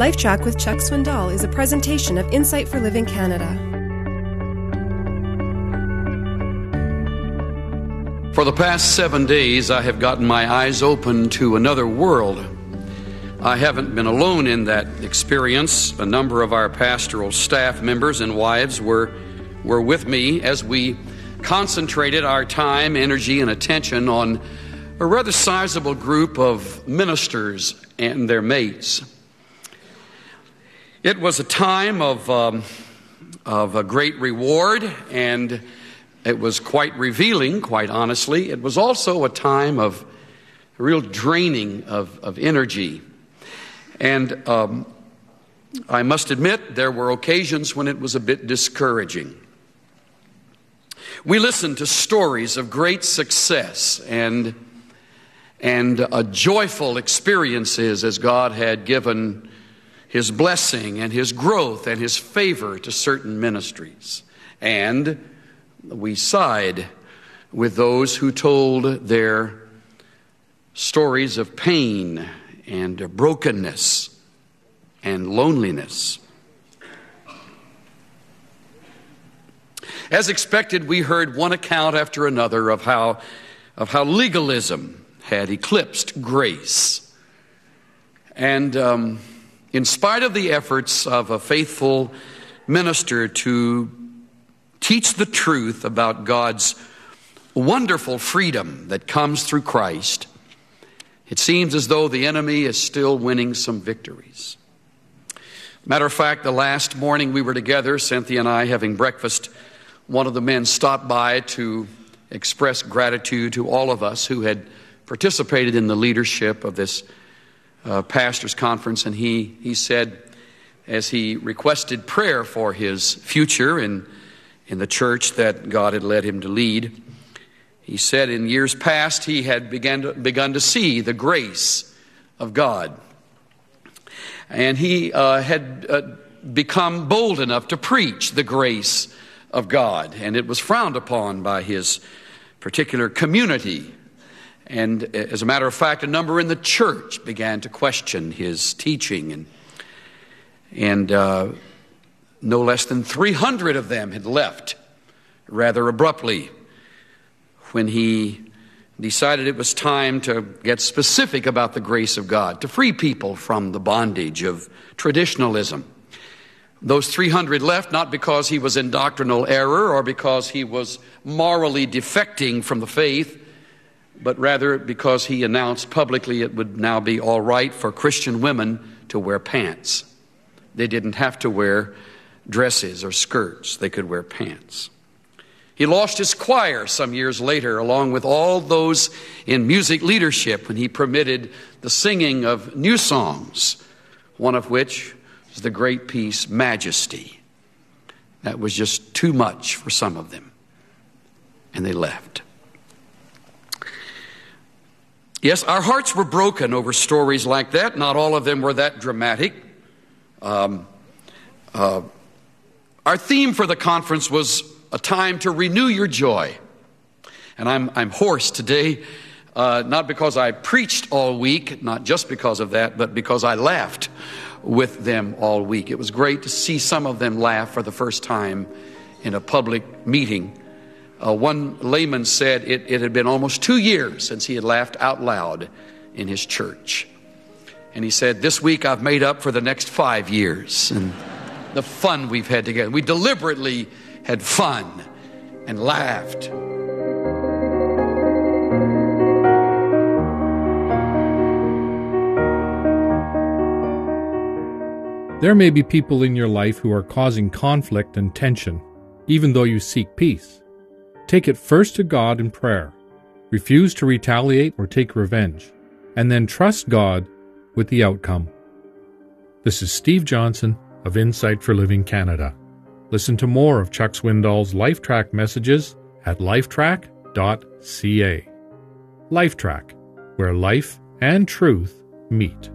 LifeTrac with Chuck Swindoll is a presentation of Insight for Living Canada. For the past seven days, I have gotten my eyes open to another world. I haven't been alone in that experience. A number of our pastoral staff members and wives were, were with me as we concentrated our time, energy, and attention on a rather sizable group of ministers and their mates. It was a time of, um, of a great reward, and it was quite revealing, quite honestly. It was also a time of real draining of, of energy. And um, I must admit, there were occasions when it was a bit discouraging. We listened to stories of great success and, and uh, joyful experiences as God had given his blessing and his growth and his favor to certain ministries. And we sighed with those who told their stories of pain and brokenness and loneliness. As expected, we heard one account after another of how, of how legalism had eclipsed grace. And um, in spite of the efforts of a faithful minister to teach the truth about God's wonderful freedom that comes through Christ, it seems as though the enemy is still winning some victories. Matter of fact, the last morning we were together, Cynthia and I having breakfast, one of the men stopped by to express gratitude to all of us who had participated in the leadership of this uh, pastor's conference, and he, he said, as he requested prayer for his future in, in the church that God had led him to lead, he said in years past he had begun to, begun to see the grace of God. And he uh, had uh, become bold enough to preach the grace of God, and it was frowned upon by his particular community and as a matter of fact, a number in the church began to question his teaching. And, and uh, no less than 300 of them had left rather abruptly when he decided it was time to get specific about the grace of God, to free people from the bondage of traditionalism. Those 300 left not because he was in doctrinal error or because he was morally defecting from the faith, but rather because he announced publicly it would now be all right for Christian women to wear pants. They didn't have to wear dresses or skirts, they could wear pants. He lost his choir some years later, along with all those in music leadership, when he permitted the singing of new songs, one of which was the great piece, Majesty. That was just too much for some of them, and they left. Yes, our hearts were broken over stories like that. Not all of them were that dramatic. Um, uh, our theme for the conference was a time to renew your joy. And I'm, I'm hoarse today, uh, not because I preached all week, not just because of that, but because I laughed with them all week. It was great to see some of them laugh for the first time in a public meeting. Uh, one layman said it, it had been almost two years since he had laughed out loud in his church. And he said, This week I've made up for the next five years and the fun we've had together. We deliberately had fun and laughed. There may be people in your life who are causing conflict and tension, even though you seek peace. Take it first to God in prayer. Refuse to retaliate or take revenge, and then trust God with the outcome. This is Steve Johnson of Insight for Living Canada. Listen to more of Chuck Swindoll's LifeTrac messages at lifetrac.ca. LifeTrac, where life and truth meet.